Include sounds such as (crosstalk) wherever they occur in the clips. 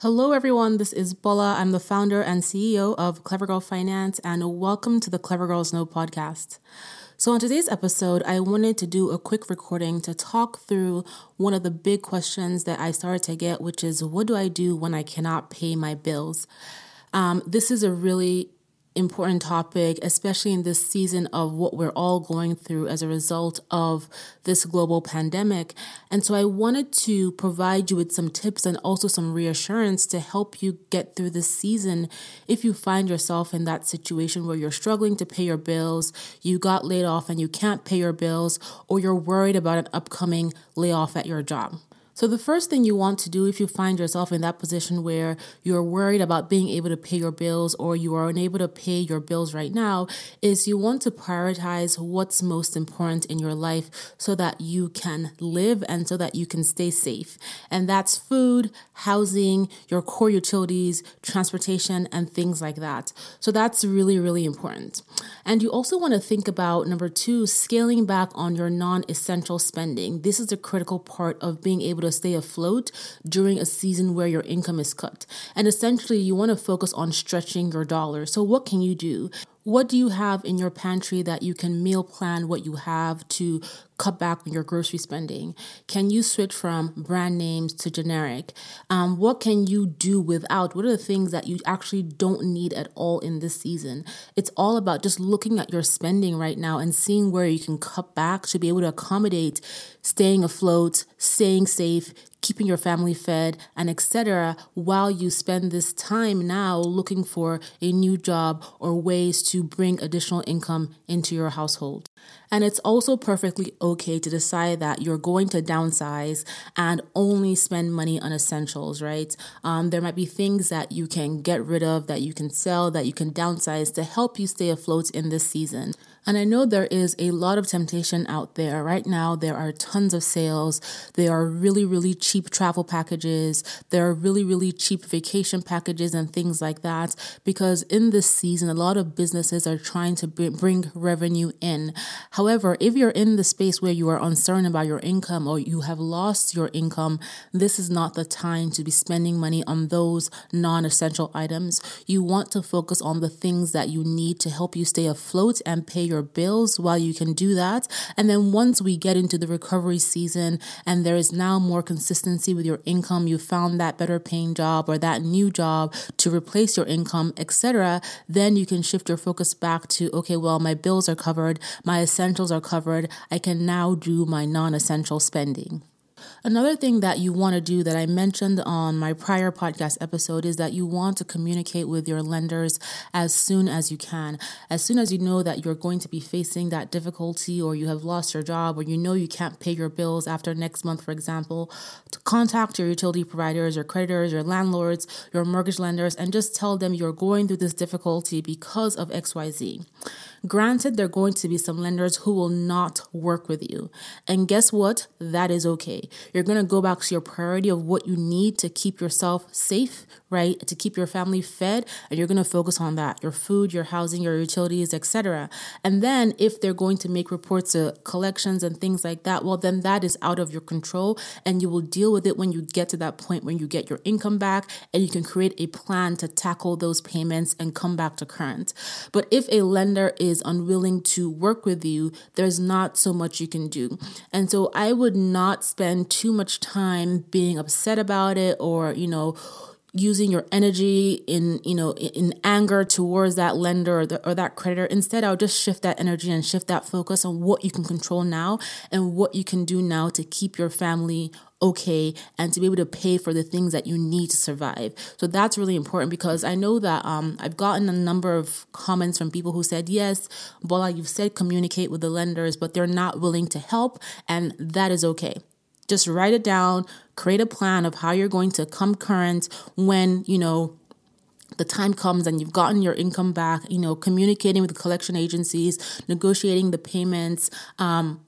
Hello, everyone. This is Bola. I'm the founder and CEO of Clever Girl Finance, and welcome to the Clever Girls Know podcast. So, on today's episode, I wanted to do a quick recording to talk through one of the big questions that I started to get, which is what do I do when I cannot pay my bills? Um, this is a really important topic, especially in this season of what we're all going through as a result of this global pandemic. And so I wanted to provide you with some tips and also some reassurance to help you get through this season if you find yourself in that situation where you're struggling to pay your bills, you got laid off and you can't pay your bills, or you're worried about an upcoming layoff at your job. So, the first thing you want to do if you find yourself in that position where you're worried about being able to pay your bills or you are unable to pay your bills right now is you want to prioritize what's most important in your life so that you can live and so that you can stay safe. And that's food, housing, your core utilities, transportation, and things like that. So, that's really, really important. And you also want to think about number two, scaling back on your non essential spending. This is a critical part of being able to to stay afloat during a season where your income is cut. And essentially, you want to focus on stretching your dollar. So, what can you do? What do you have in your pantry that you can meal plan what you have to cut back on your grocery spending? Can you switch from brand names to generic? Um, what can you do without? What are the things that you actually don't need at all in this season? It's all about just looking at your spending right now and seeing where you can cut back to be able to accommodate staying afloat, staying safe, keeping your family fed, and etc., while you spend this time now looking for a new job or ways to bring additional income into your household. And it's also perfectly okay to decide that you're going to downsize and only spend money on essentials, right? Um, there might be things that you can get rid of, that you can sell, that you can downsize to help you stay afloat in this season. And I know there is a lot of temptation out there. Right now, there are tons of sales. There are really, really cheap travel packages. There are really, really cheap vacation packages and things like that. Because in this season, a lot of businesses are trying to bring revenue in. However, if you're in the space where you are uncertain about your income or you have lost your income, this is not the time to be spending money on those non essential items. You want to focus on the things that you need to help you stay afloat and pay your bills while you can do that. And then once we get into the recovery season and there is now more consistency with your income, you found that better paying job or that new job to replace your income, etc., then you can shift your focus back to okay, well, my bills are covered, my essentials are covered. I can now do my non essential spending. Another thing that you want to do that I mentioned on my prior podcast episode is that you want to communicate with your lenders as soon as you can. As soon as you know that you're going to be facing that difficulty or you have lost your job or you know you can't pay your bills after next month, for example, to contact your utility providers, your creditors, your landlords, your mortgage lenders, and just tell them you're going through this difficulty because of XYZ. Granted, there are going to be some lenders who will not work with you. And guess what? That is okay. You're going to go back to your priority of what you need to keep yourself safe, right? To keep your family fed, and you're going to focus on that your food, your housing, your utilities, etc. And then if they're going to make reports of collections and things like that, well, then that is out of your control, and you will deal with it when you get to that point when you get your income back and you can create a plan to tackle those payments and come back to current. But if a lender is is unwilling to work with you, there's not so much you can do. And so I would not spend too much time being upset about it or, you know, using your energy in you know in anger towards that lender or, the, or that creditor instead i'll just shift that energy and shift that focus on what you can control now and what you can do now to keep your family okay and to be able to pay for the things that you need to survive. So that's really important because I know that um, I've gotten a number of comments from people who said, yes, Bola, you've said communicate with the lenders, but they're not willing to help, and that is okay. Just write it down, create a plan of how you're going to come current when, you know, the time comes and you've gotten your income back, you know, communicating with the collection agencies, negotiating the payments, um,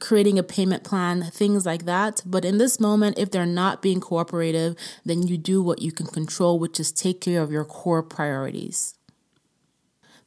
creating a payment plan, things like that. But in this moment, if they're not being cooperative, then you do what you can control, which is take care of your core priorities.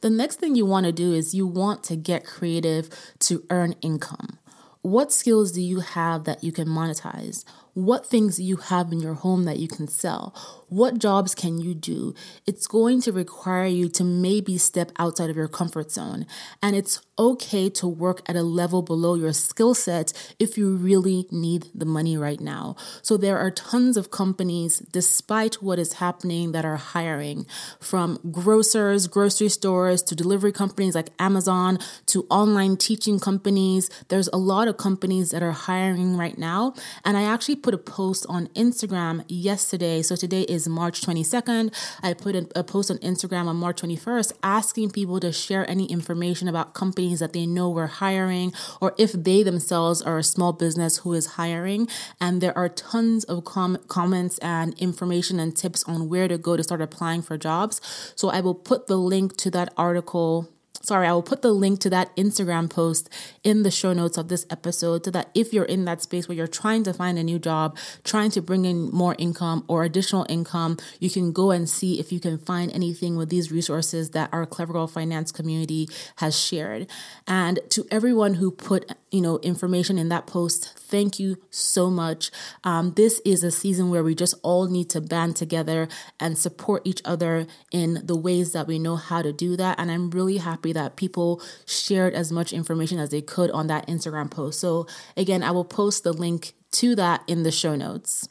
The next thing you want to do is you want to get creative to earn income. What skills do you have that you can monetize? what things you have in your home that you can sell. What jobs can you do? It's going to require you to maybe step outside of your comfort zone. And it's okay to work at a level below your skill set if you really need the money right now. So there are tons of companies, despite what is happening, that are hiring from grocers, grocery stores, to delivery companies like Amazon, to online teaching companies. There's a lot of companies that are hiring right now. And I actually put a post on Instagram yesterday. So today is March 22nd. I put a, post on Instagram on March 21st asking people to share any information about companies that they know were hiring or if they themselves are a small business who is hiring. And there are tons of com- comments and information and tips on where to go to start applying for jobs. So I will put the link to that article sorry, I will put the link to that Instagram post in the show notes of this episode so that if you're in that space where you're trying to find a new job, trying to bring in more income or additional income, you can go and see if you can find anything with these resources that our Clever Girl Finance community has shared. And to everyone who put, you know, information in that post, thank you so much. Um, this is a season where we just all need to band together and support each other in the ways that we know how to do that. And I'm really happy that people shared as much information as they could on that Instagram post. So, again, I will post the link to that in the show notes.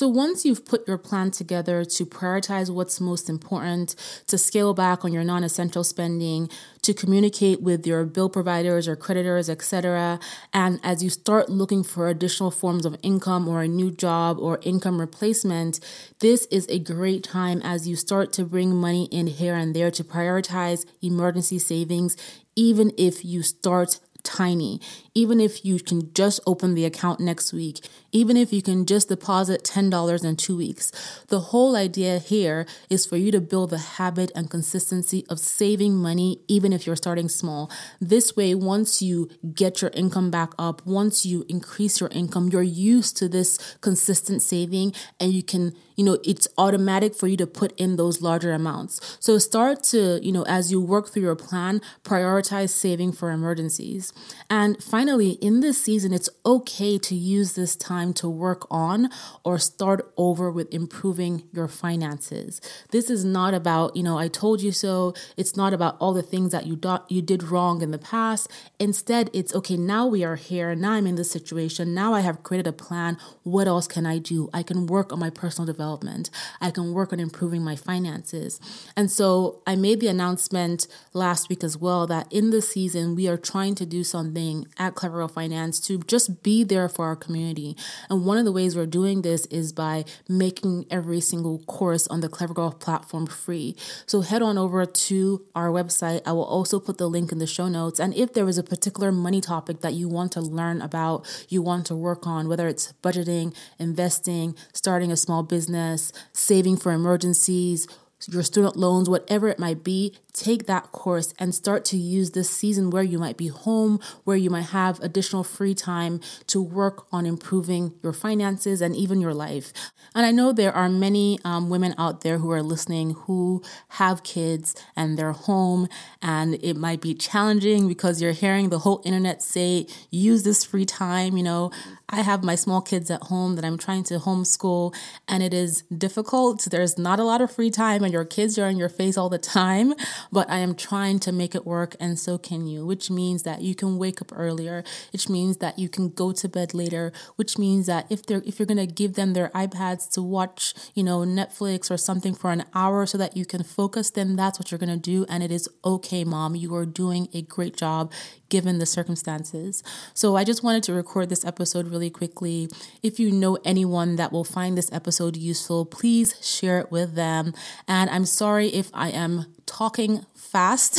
So, once you've put your plan together to prioritize what's most important, to scale back on your non essential spending, to communicate with your bill providers or creditors, etc., and as you start looking for additional forms of income or a new job or income replacement, this is a great time as you start to bring money in here and there to prioritize emergency savings, even if you start tiny. Even if you can just open the account next week, even if you can just deposit $10 in two weeks. The whole idea here is for you to build the habit and consistency of saving money, even if you're starting small. This way, once you get your income back up, once you increase your income, you're used to this consistent saving and you can, you know, it's automatic for you to put in those larger amounts. So start to, you know, as you work through your plan, prioritize saving for emergencies. And finally, in this season, it's okay to use this time to work on or start over with improving your finances. This is not about, you know, I told you so. It's not about all the things that you do- you did wrong in the past. Instead, it's okay, now we are here. Now I'm in this situation. Now I have created a plan. What else can I do? I can work on my personal development. I can work on improving my finances. And so I made the announcement last week as well that in this season, we are trying to do something at Clever Finance to just be there for our community. And one of the ways we're doing this is by making every single course on the Clever platform free. So head on over to our website. I will also put the link in the show notes. And if there is a particular money topic that you want to learn about, you want to work on, whether it's budgeting, investing, starting a small business, saving for emergencies, your student loans, whatever it might be, take that course and start to use this season where you might be home, where you might have additional free time to work on improving your finances and even your life. And I know there are many um, women out there who are listening who have kids and they're home, and it might be challenging because you're hearing the whole internet say, use this free time. You know, I have my small kids at home that I'm trying to homeschool, and it is difficult. There's not a lot of free time, and your kids are in your face all the time but I am trying to make it work, and so can you, which means that you can wake up earlier, which means that you can go to bed later, which means that if they're if you're gonna give them their iPads to watch, you know, Netflix or something for an hour so that you can focus, then that's what you're gonna do. And it is okay, mom. You are doing a great job given the circumstances. So I just wanted to record this episode really quickly. If you know anyone that will find this episode useful, please share it with them. And I'm sorry if I am talking fast.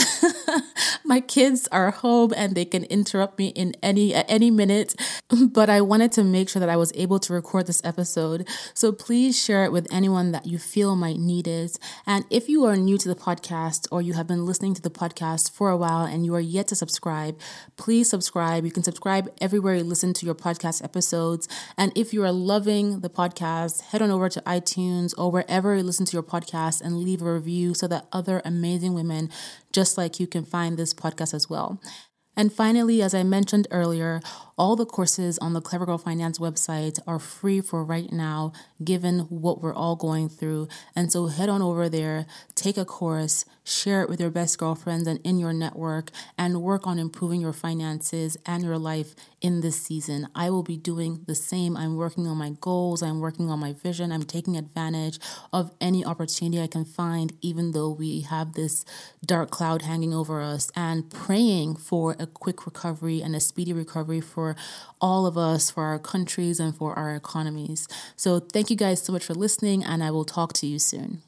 (laughs) My kids are home and they can interrupt me in any at any minute, but I wanted to make sure that I was able to record this episode. So please share it with anyone that you feel might need it. And if you are new to the podcast or you have been listening to the podcast for a while and you are yet to subscribe, please subscribe. You can subscribe everywhere you listen to your podcast episodes. And if you are loving the podcast, head on over to iTunes or wherever you listen to your podcast and leave a review so that other amazing women just like you can find this podcast as well. And finally, as I mentioned earlier, all the courses on the Clever Girl Finance website are free for right now, given what we're all going through. And so head on over there, take a course, share it with your best girlfriends and in your network, and work on improving your finances and your life in this season. I will be doing the same. I'm working on my goals, I'm working on my vision, I'm taking advantage of any opportunity I can find, even though we have this dark cloud hanging over us, and praying for a quick recovery and a speedy recovery for all of us, for our countries, and for our economies. So, thank you guys so much for listening, and I will talk to you soon.